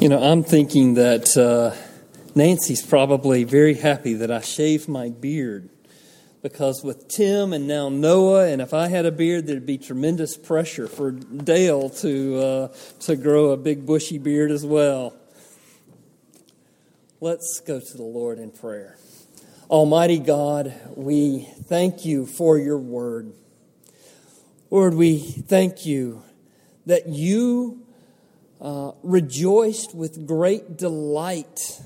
You know, I'm thinking that uh, Nancy's probably very happy that I shaved my beard because with Tim and now Noah, and if I had a beard, there'd be tremendous pressure for Dale to uh, to grow a big bushy beard as well. Let's go to the Lord in prayer. Almighty God, we thank you for your word. Lord, we thank you that you uh, rejoiced with great delight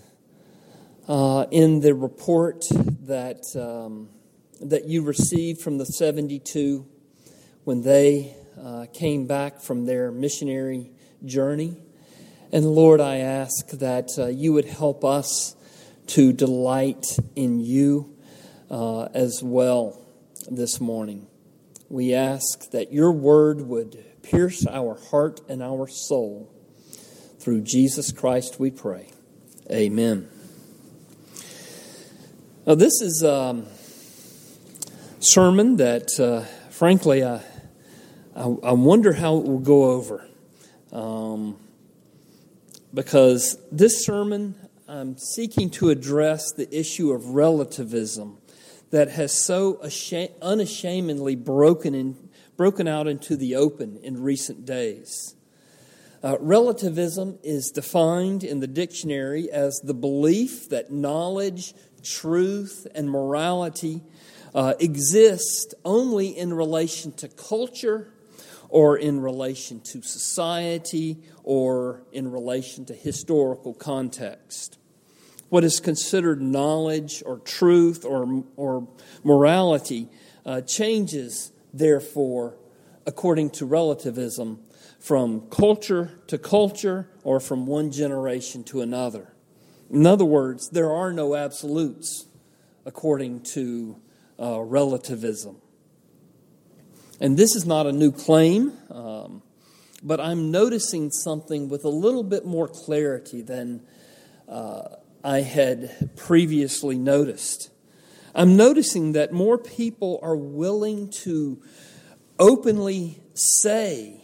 uh, in the report that, um, that you received from the 72 when they uh, came back from their missionary journey. And Lord, I ask that uh, you would help us to delight in you uh, as well this morning. We ask that your word would pierce our heart and our soul through Jesus Christ, we pray. Amen. Now, this is a sermon that, uh, frankly, I, I, I, wonder how it will go over. Um, because this sermon, I'm seeking to address the issue of relativism that has so unashamedly broken, in, broken out into the open in recent days. Uh, relativism is defined in the dictionary as the belief that knowledge, truth, and morality uh, exist only in relation to culture or in relation to society or in relation to historical context. What is considered knowledge or truth or, or morality uh, changes, therefore, according to relativism, from culture to culture or from one generation to another. In other words, there are no absolutes according to uh, relativism. And this is not a new claim, um, but I'm noticing something with a little bit more clarity than uh, I had previously noticed. I'm noticing that more people are willing to openly say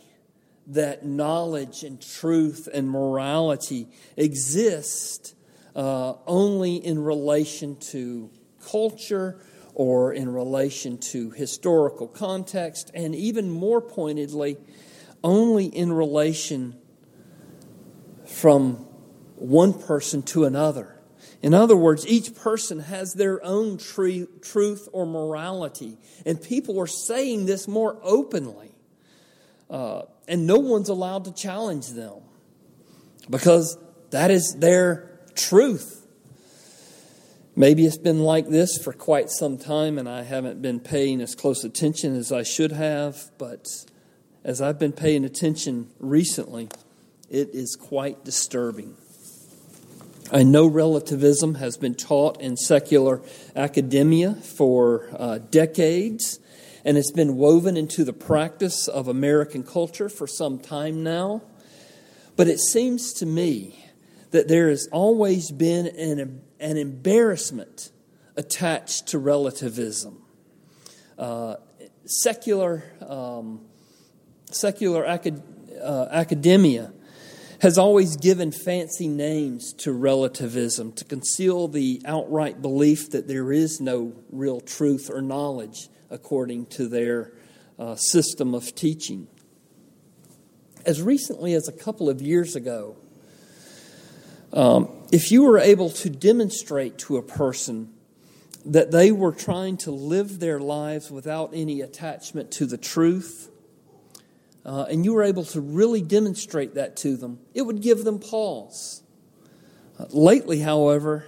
that knowledge and truth and morality exist uh, only in relation to culture or in relation to historical context, and even more pointedly, only in relation from one person to another. In other words, each person has their own truth or morality, and people are saying this more openly. Uh, and no one's allowed to challenge them because that is their truth. Maybe it's been like this for quite some time and I haven't been paying as close attention as I should have, but as I've been paying attention recently, it is quite disturbing. I know relativism has been taught in secular academia for uh, decades and it's been woven into the practice of American culture for some time now. But it seems to me that there has always been an, an embarrassment attached to relativism. Uh, secular um, secular acad- uh, academia has always given fancy names to relativism to conceal the outright belief that there is no real truth or knowledge according to their uh, system of teaching. As recently as a couple of years ago, um, if you were able to demonstrate to a person that they were trying to live their lives without any attachment to the truth, uh, and you were able to really demonstrate that to them, it would give them pause. Uh, lately, however,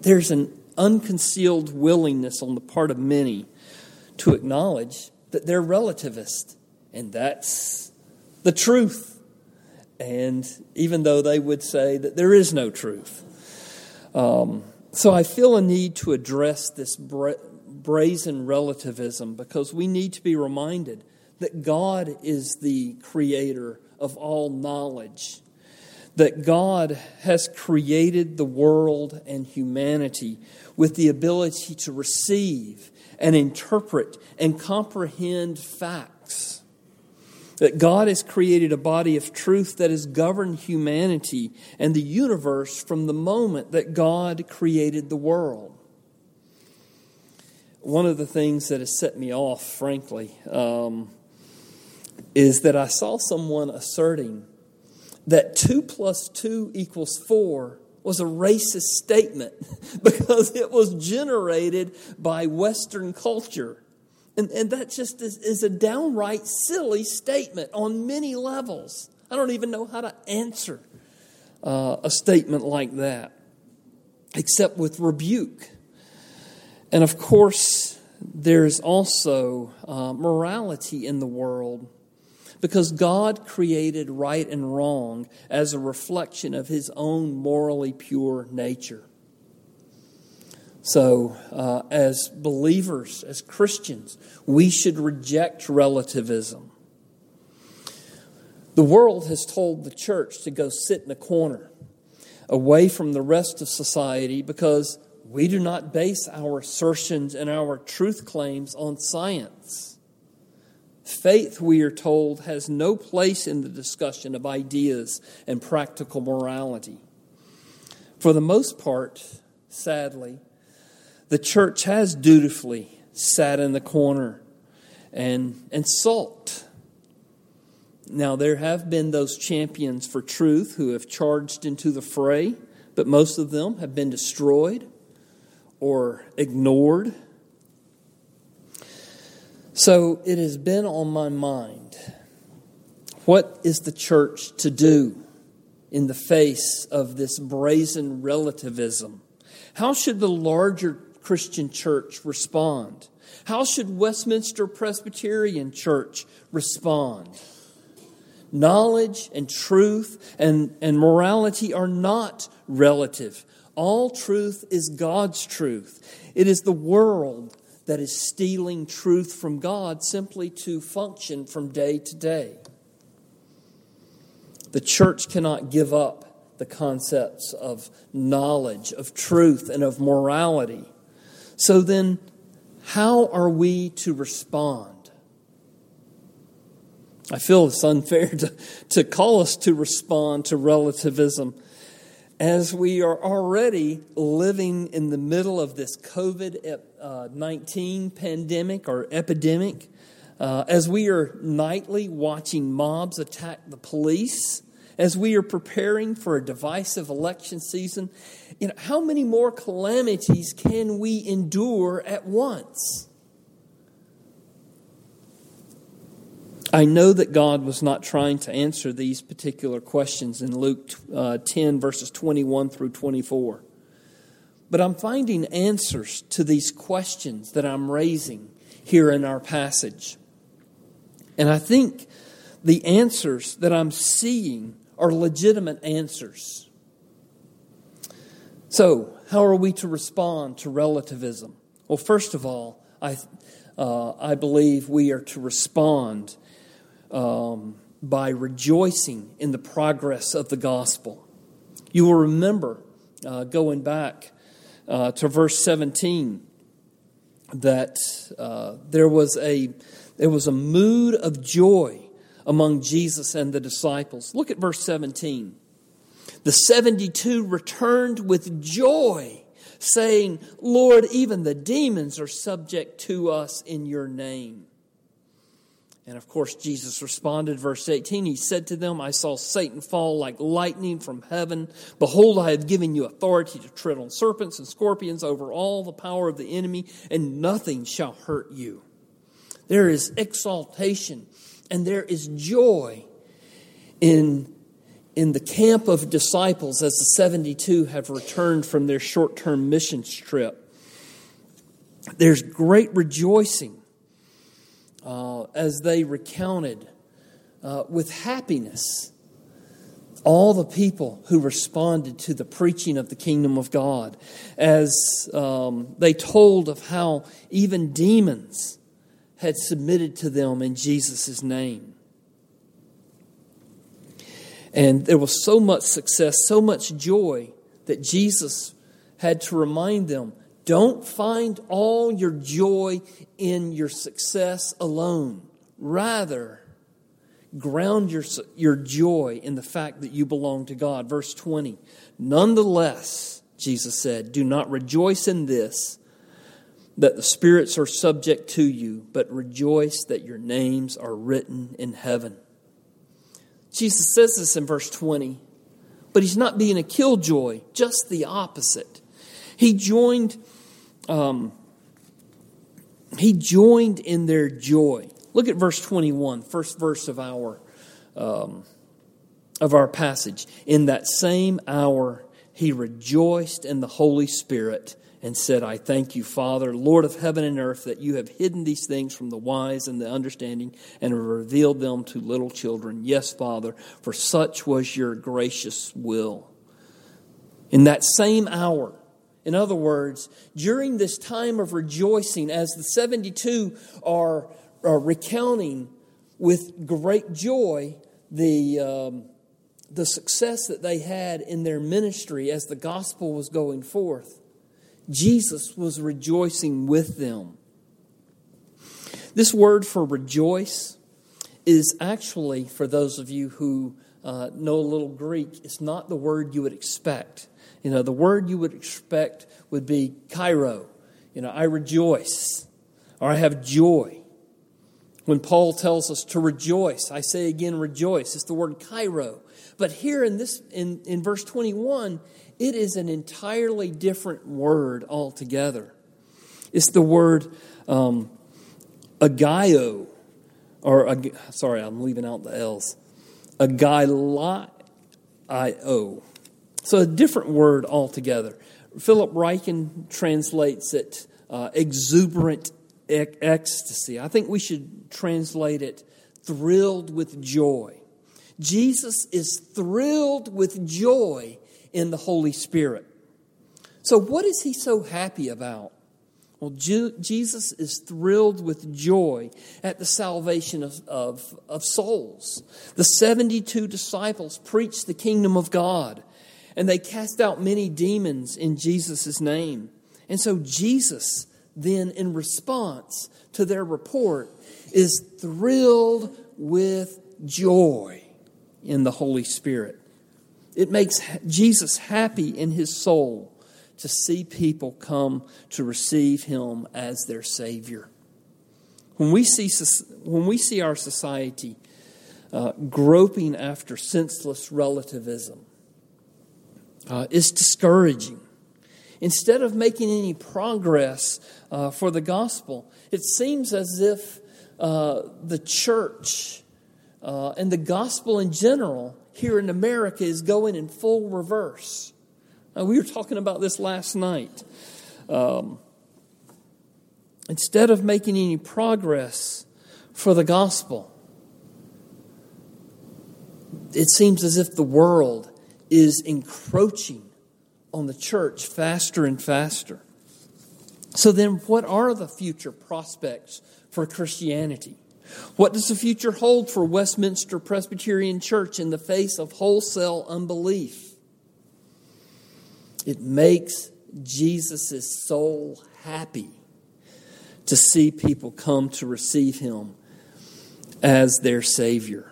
there's an unconcealed willingness on the part of many to acknowledge that they're relativist, and that's the truth. And even though they would say that there is no truth. Um, so I feel a need to address this bra- brazen relativism because we need to be reminded that God is the creator of all knowledge that God has created the world and humanity with the ability to receive and interpret and comprehend facts. that God has created a body of truth that has governed humanity and the universe from the moment that God created the world. One of the things that has set me off, frankly, um, is that I saw someone asserting that 2 plus 2 equals 4 was a racist statement because it was generated by Western culture. And, and that just is, is a downright silly statement on many levels. I don't even know how to answer uh, a statement like that, except with rebuke. And of course, there's also uh, morality in the world because God created right and wrong as a reflection of His own morally pure nature. So, uh, as believers, as Christians, we should reject relativism. The world has told the church to go sit in a corner away from the rest of society because we do not base our assertions and our truth claims on science. Faith, we are told, has no place in the discussion of ideas and practical morality. For the most part, sadly, the church has dutifully sat in the corner and, and sulked. Now, there have been those champions for truth who have charged into the fray, but most of them have been destroyed or ignored. So it has been on my mind what is the church to do in the face of this brazen relativism? How should the larger Christian church respond? How should Westminster Presbyterian Church respond? Knowledge and truth and, and morality are not relative. All truth is God's truth. It is the world that is stealing truth from God simply to function from day to day. The church cannot give up the concepts of knowledge, of truth, and of morality. So then, how are we to respond? I feel it's unfair to, to call us to respond to relativism as we are already living in the middle of this COVID uh, 19 pandemic or epidemic, uh, as we are nightly watching mobs attack the police, as we are preparing for a divisive election season, you know, how many more calamities can we endure at once? I know that God was not trying to answer these particular questions in Luke uh, 10, verses 21 through 24. But I'm finding answers to these questions that I'm raising here in our passage. And I think the answers that I'm seeing are legitimate answers. So, how are we to respond to relativism? Well, first of all, I, uh, I believe we are to respond um, by rejoicing in the progress of the gospel. You will remember, uh, going back uh, to verse 17, that uh, there was a there was a mood of joy among Jesus and the disciples. Look at verse 17. The 72 returned with joy, saying, Lord, even the demons are subject to us in your name. And of course, Jesus responded, verse 18, He said to them, I saw Satan fall like lightning from heaven. Behold, I have given you authority to tread on serpents and scorpions over all the power of the enemy, and nothing shall hurt you. There is exaltation and there is joy in, in the camp of disciples as the 72 have returned from their short term mission trip. There's great rejoicing uh, as they recounted uh, with happiness all the people who responded to the preaching of the kingdom of God, as um, they told of how even demons had submitted to them in Jesus' name. And there was so much success, so much joy that Jesus had to remind them don't find all your joy in your success alone. Rather, ground your, your joy in the fact that you belong to God. Verse 20 Nonetheless, Jesus said, do not rejoice in this, that the spirits are subject to you, but rejoice that your names are written in heaven. Jesus says this in verse 20, but he's not being a killjoy, just the opposite. He joined, um, he joined in their joy. Look at verse 21, first verse of our, um, of our passage. In that same hour, he rejoiced in the Holy Spirit and said, I thank you, Father, Lord of heaven and earth, that you have hidden these things from the wise and the understanding and have revealed them to little children. Yes, Father, for such was your gracious will. In that same hour, in other words, during this time of rejoicing, as the 72 are, are recounting with great joy the, um, the success that they had in their ministry as the gospel was going forth, Jesus was rejoicing with them. This word for rejoice is actually, for those of you who uh, know a little Greek, it's not the word you would expect. You know, the word you would expect would be chairo. You know, I rejoice or I have joy. When Paul tells us to rejoice, I say again, rejoice. It's the word chairo. But here in this in, in verse 21, it is an entirely different word altogether. It's the word um, agio, or sorry, I'm leaving out the L's. Agilio. So a different word altogether. Philip Ryken translates it uh, exuberant ecstasy. I think we should translate it thrilled with joy. Jesus is thrilled with joy in the Holy Spirit. So, what is he so happy about? Well, Jesus is thrilled with joy at the salvation of, of, of souls. The 72 disciples preached the kingdom of God, and they cast out many demons in Jesus' name. And so, Jesus, then, in response to their report, is thrilled with joy in the Holy Spirit. It makes Jesus happy in his soul to see people come to receive him as their Savior. When we see, when we see our society uh, groping after senseless relativism, uh, it's discouraging. Instead of making any progress uh, for the gospel, it seems as if uh, the church uh, and the gospel in general here in America is going in full reverse. We were talking about this last night. Um, instead of making any progress for the gospel, it seems as if the world is encroaching on the church faster and faster. So, then what are the future prospects for Christianity? What does the future hold for Westminster Presbyterian Church in the face of wholesale unbelief? It makes Jesus' soul happy to see people come to receive him as their Savior.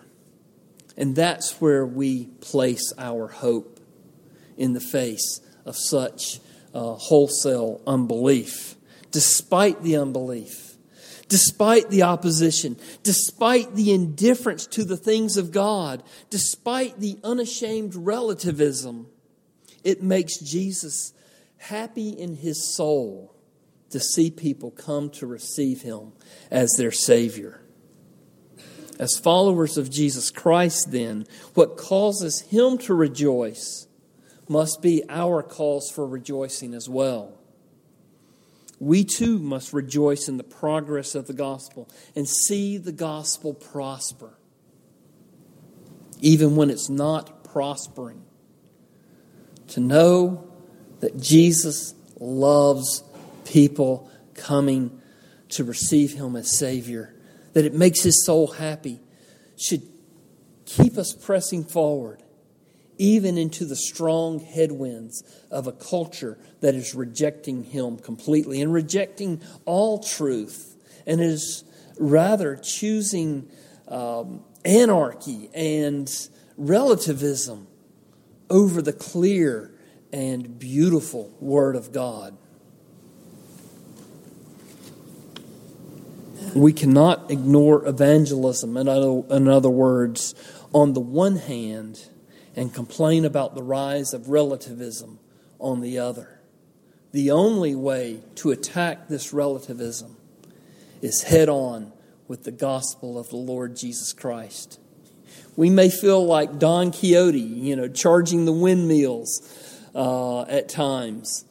And that's where we place our hope in the face of such uh, wholesale unbelief. Despite the unbelief, despite the opposition, despite the indifference to the things of God, despite the unashamed relativism, it makes Jesus happy in his soul to see people come to receive him as their Savior. As followers of Jesus Christ, then, what causes him to rejoice must be our cause for rejoicing as well we too must rejoice in the progress of the gospel and see the gospel prosper, even when it's not prospering. To know that Jesus loves people coming to receive Him as Savior, that it makes His soul happy, should keep us pressing forward even into the strong headwinds of a culture that is rejecting him completely and rejecting all truth and is rather choosing um, anarchy and relativism over the clear and beautiful Word of God. We cannot ignore evangelism, in other, in other words, on the one hand, and complain about the rise of relativism on the other. The only way to attack this relativism is head on with the gospel of the Lord Jesus Christ. We may feel like Don Quixote, you know, charging the windmills uh, at times,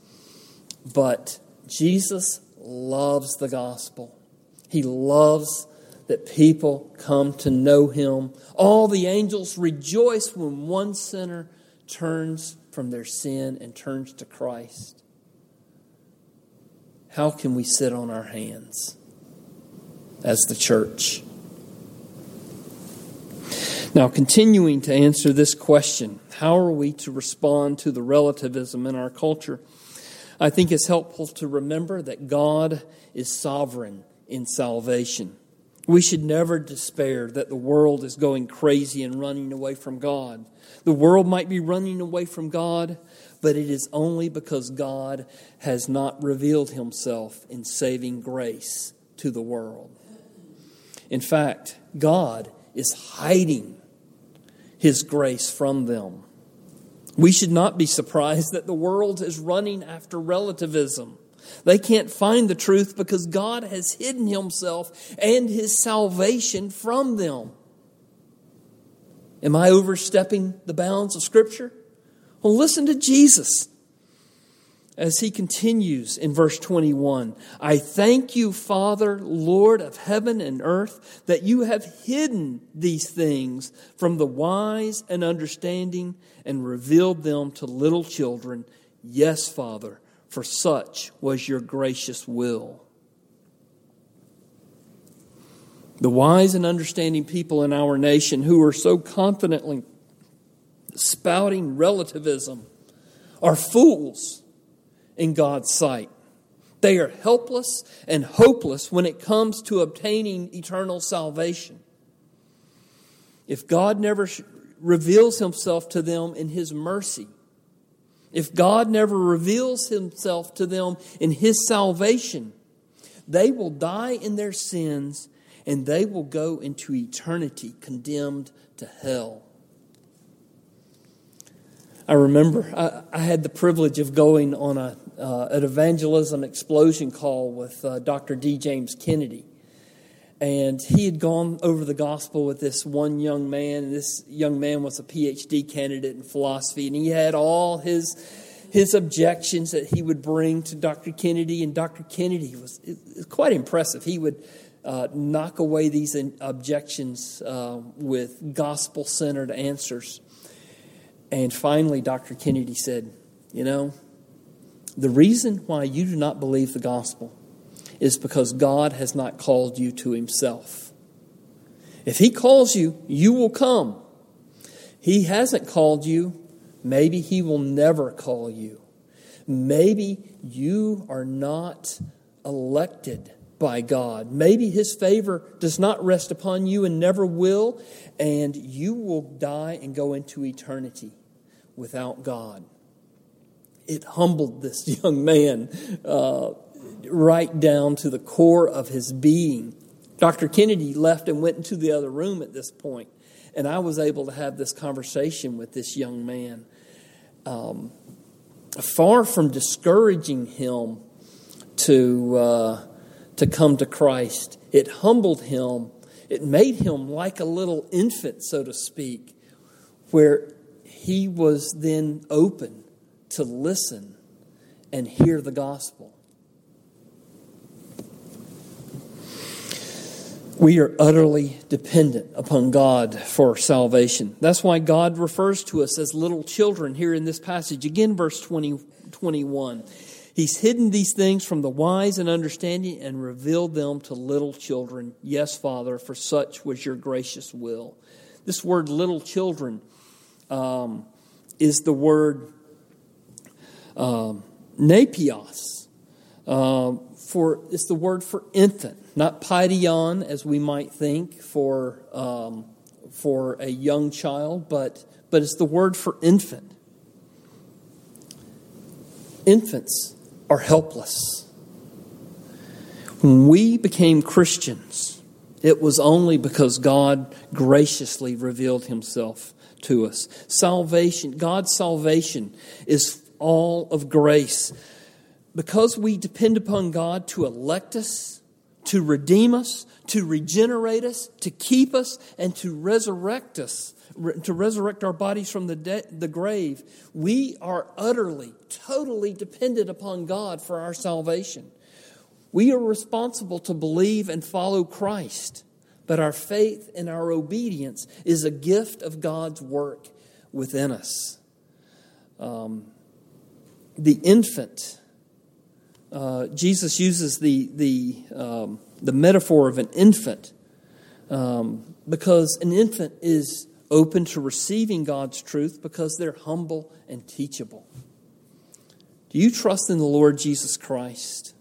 but Jesus loves the gospel. He loves that people come to know him. All the angels rejoice when one sinner turns from their sin and turns to Christ. How can we sit on our hands as the church? Now, continuing to answer this question, how are we to respond to the relativism in our culture? I think it's helpful to remember that God is sovereign in salvation. We should never despair that the world is going crazy and running away from God. The world might be running away from God, but it is only because God has not revealed himself in saving grace to the world. In fact, God is hiding his grace from them. We should not be surprised that the world is running after relativism. They can't find the truth because God has hidden himself and his salvation from them. Am I overstepping the bounds of Scripture? Well, listen to Jesus as he continues in verse 21 I thank you, Father, Lord of heaven and earth, that you have hidden these things from the wise and understanding and revealed them to little children. Yes, Father for such was your gracious will. The wise and understanding people in our nation who are so confidently spouting relativism are fools in God's sight. They are helpless and hopeless when it comes to obtaining eternal salvation. If God never reveals himself to them in his mercy, if God never reveals himself to them in his salvation, they will die in their sins and they will go into eternity condemned to hell. I remember I, I had the privilege of going on a, uh, an evangelism explosion call with uh, Dr. D. James Kennedy. And he had gone over the gospel with this one young man, and this young man was a PhD candidate in philosophy, and he had all his his objections that he would bring to Dr. Kennedy, and Dr. Kennedy was, quite impressive. He would uh, knock away these objections uh, with gospel centered answers. And finally, Dr. Kennedy said, You know, the reason why you do not believe the gospel is because God has not called you to Himself. If He calls you, you will come. He hasn't called you, maybe He will never call you. Maybe you are not elected by God. Maybe His favor does not rest upon you and never will, and you will die and go into eternity without God. It humbled this young man. Uh, right down to the core of his being. Dr. Kennedy left and went into the other room at this point, and I was able to have this conversation with this young man. Um, far from discouraging him to uh, to come to Christ, it humbled him. It made him like a little infant, so to speak, where he was then open to listen and hear the gospel. We are utterly dependent upon God for salvation. That's why God refers to us as little children here in this passage. Again, verse 20, 21. He's hidden these things from the wise and understanding and revealed them to little children. Yes, Father, for such was your gracious will. This word little children um, is the word um, nepios. Uh, for it's the word for infant not paidion, as we might think, for, um, for a young child, but, but it's the word for infant. Infants are helpless. When we became Christians, it was only because God graciously revealed himself to us. Salvation, God's salvation is all of grace. Because we depend upon God to elect us, to redeem us, to regenerate us, to keep us, and to resurrect us, to resurrect our bodies from the, de- the grave, we are utterly, totally dependent upon God for our salvation. We are responsible to believe and follow Christ, but our faith and our obedience is a gift of God's work within us. Um, the infant, uh, Jesus uses the, the, um, the metaphor of an infant um, because an infant is open to receiving God's truth because they're humble and teachable. Do you trust in the Lord Jesus Christ?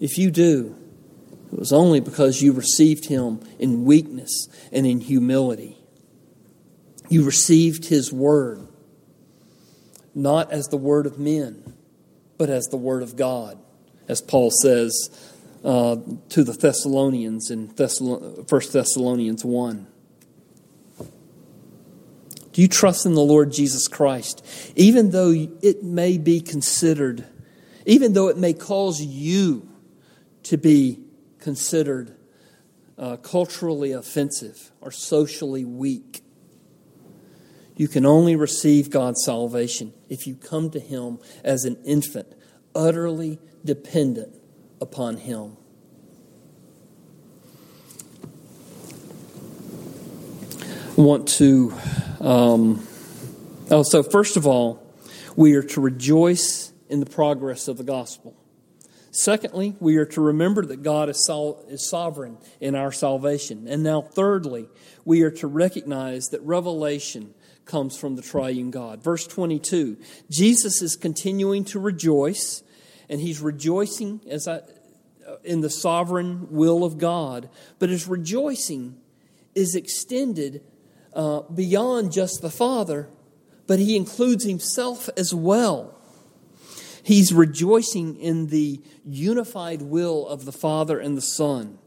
If you do, it was only because you received him in weakness and in humility. You received his word, not as the word of men, but as the word of God, as Paul says uh, to the Thessalonians in Thessalon- 1 Thessalonians 1. Do you trust in the Lord Jesus Christ? Even though it may be considered, even though it may cause you to be considered uh, culturally offensive or socially weak. You can only receive God's salvation if you come to Him as an infant, utterly dependent upon Him. I want to. Um, oh, so first of all, we are to rejoice in the progress of the gospel. Secondly, we are to remember that God is, sol- is sovereign in our salvation. And now, thirdly, we are to recognize that revelation comes from the triune God. Verse 22 Jesus is continuing to rejoice, and he's rejoicing as I, in the sovereign will of God. But his rejoicing is extended uh, beyond just the Father, but he includes himself as well. He's rejoicing in the unified will of the Father and the Son.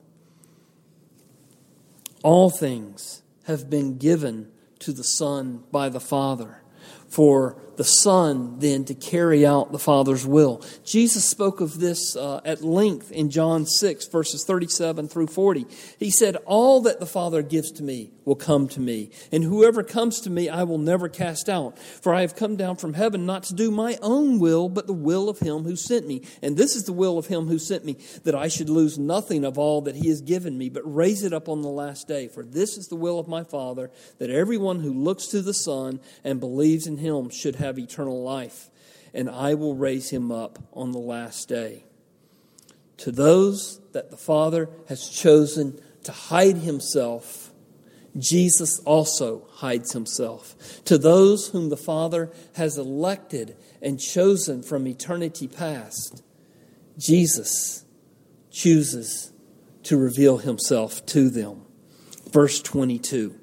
All things have been given to the Son by the Father. For the Son then to carry out the Father's will. Jesus spoke of this uh, at length in John 6, verses 37 through 40. He said, All that the Father gives to me will come to me, and whoever comes to me I will never cast out. For I have come down from heaven not to do my own will, but the will of him who sent me. And this is the will of him who sent me, that I should lose nothing of all that he has given me, but raise it up on the last day. For this is the will of my Father, that everyone who looks to the Son and believes in him should have have eternal life, and I will raise him up on the last day. To those that the Father has chosen to hide himself, Jesus also hides himself. To those whom the Father has elected and chosen from eternity past, Jesus chooses to reveal himself to them. Verse 22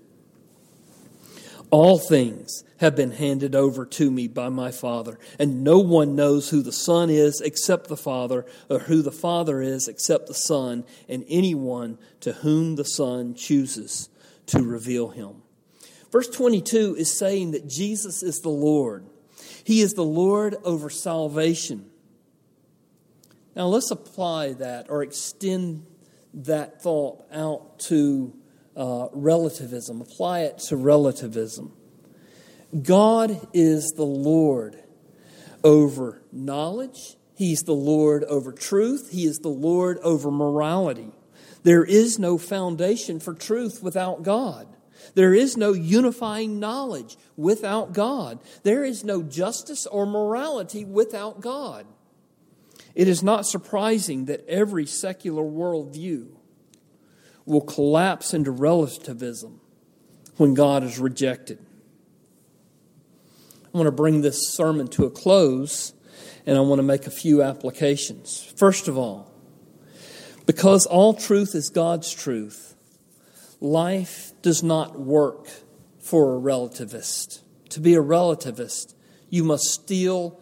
All things have been handed over to me by my Father. And no one knows who the Son is except the Father, or who the Father is except the Son, and anyone to whom the Son chooses to reveal him. Verse 22 is saying that Jesus is the Lord. He is the Lord over salvation. Now let's apply that or extend that thought out to uh, relativism. Apply it to relativism. God is the Lord over knowledge, He's the Lord over truth, He is the Lord over morality. There is no foundation for truth without God. There is no unifying knowledge without God. There is no justice or morality without God. It is not surprising that every secular worldview will collapse into relativism when God is rejected. I want to bring this sermon to a close and I want to make a few applications. First of all, because all truth is God's truth, life does not work for a relativist. To be a relativist, you must steal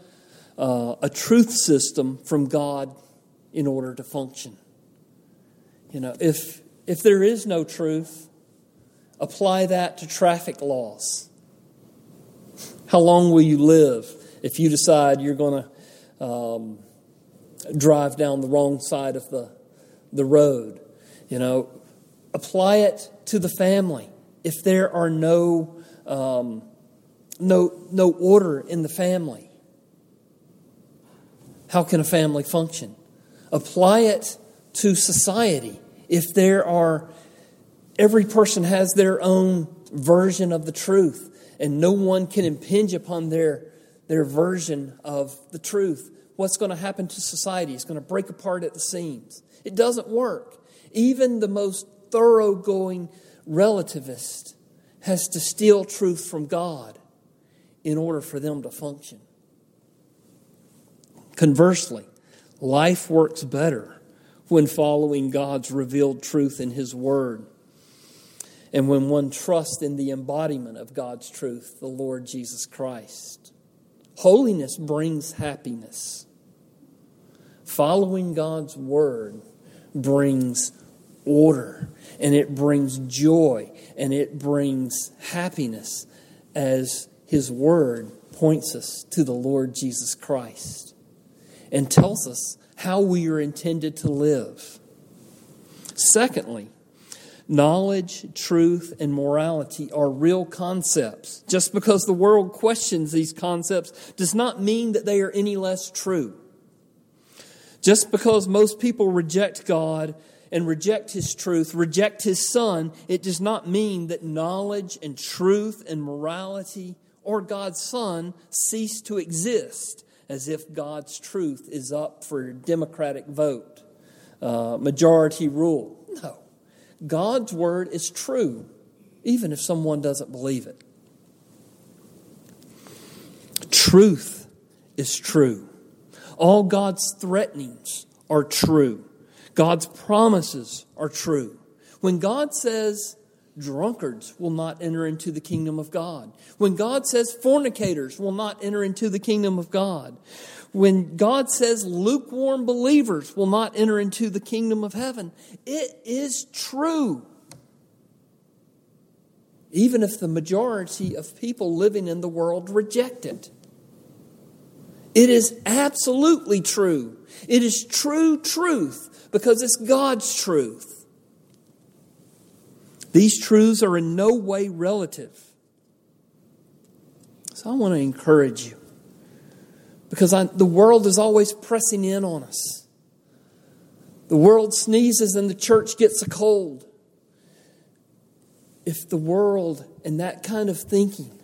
uh, a truth system from God in order to function. You know, if, if there is no truth, apply that to traffic laws. How long will you live if you decide you're going to um, drive down the wrong side of the, the road? You know, apply it to the family. If there are no, um, no, no order in the family, how can a family function? Apply it to society. If there are, every person has their own version of the truth, and no one can impinge upon their, their version of the truth, what's going to happen to society? It's going to break apart at the seams. It doesn't work. Even the most thoroughgoing relativist has to steal truth from God in order for them to function. Conversely, life works better when following God's revealed truth in His Word and when one trusts in the embodiment of God's truth, the Lord Jesus Christ. Holiness brings happiness. Following God's Word brings order and it brings joy and it brings happiness as His Word points us to the Lord Jesus Christ and tells us how we are intended to live. Secondly, knowledge, truth, and morality are real concepts. Just because the world questions these concepts does not mean that they are any less true. Just because most people reject God and reject His truth, reject His Son, it does not mean that knowledge and truth and morality or God's Son cease to exist as if God's truth is up for democratic vote, uh, majority rule. God's word is true, even if someone doesn't believe it. Truth is true. All God's threatenings are true. God's promises are true. When God says drunkards will not enter into the kingdom of God, when God says fornicators will not enter into the kingdom of God, when God says lukewarm believers will not enter into the kingdom of heaven, it is true. Even if the majority of people living in the world reject it. It is absolutely true. It is true truth because it's God's truth. These truths are in no way relative. So I want to encourage you because I, the world is always pressing in on us. The world sneezes and the church gets a cold. If the world and that kind of thinking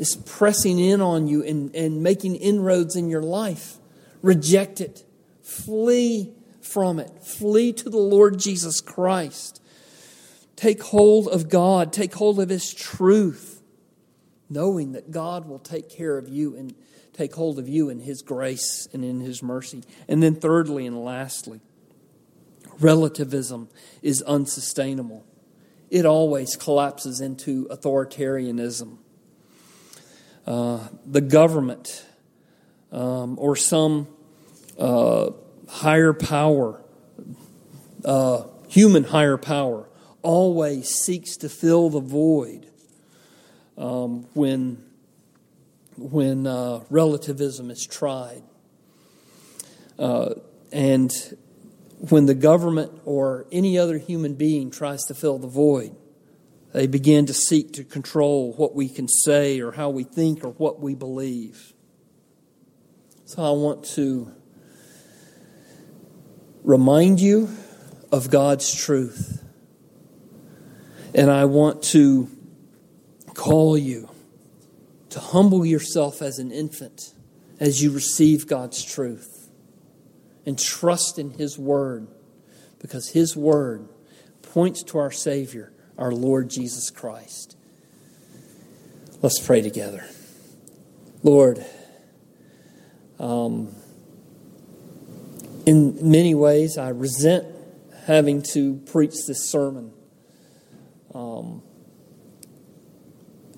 is pressing in on you and, and making inroads in your life, reject it. Flee from it. Flee to the Lord Jesus Christ. Take hold of God. Take hold of His truth, knowing that God will take care of you and take hold of you in His grace and in His mercy. And then, thirdly and lastly, relativism is unsustainable. It always collapses into authoritarianism. Uh, the government um, or some uh, higher power, uh, human higher power, always seeks to fill the void um, when, when uh, relativism is tried. Uh, and when the government or any other human being tries to fill the void, they begin to seek to control what we can say or how we think or what we believe. So I want to remind you of God's truth. And I want to call you to humble yourself as an infant as you receive God's truth and trust in His Word because His Word points to our Savior, our Lord Jesus Christ. Let's pray together. Lord, um, in many ways, I resent having to preach this sermon Um,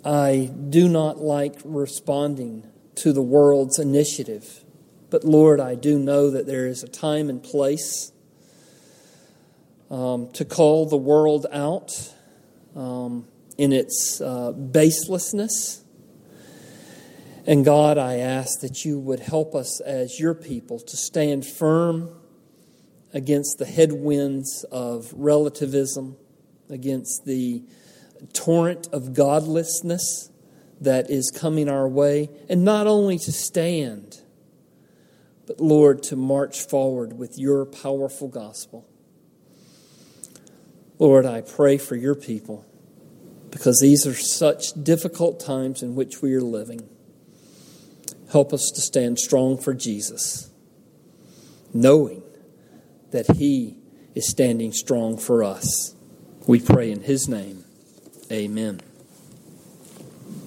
I do not like responding to the world's initiative, but Lord, I do know that there is a time and place um, to call the world out um, in its uh, baselessness. And God, I ask that you would help us as your people to stand firm against the headwinds of relativism, against the torrent of godlessness that is coming our way, and not only to stand, but Lord, to march forward with your powerful gospel. Lord, I pray for your people because these are such difficult times in which we are living. Help us to stand strong for Jesus, knowing that He is standing strong for us. We pray in His name. Amen.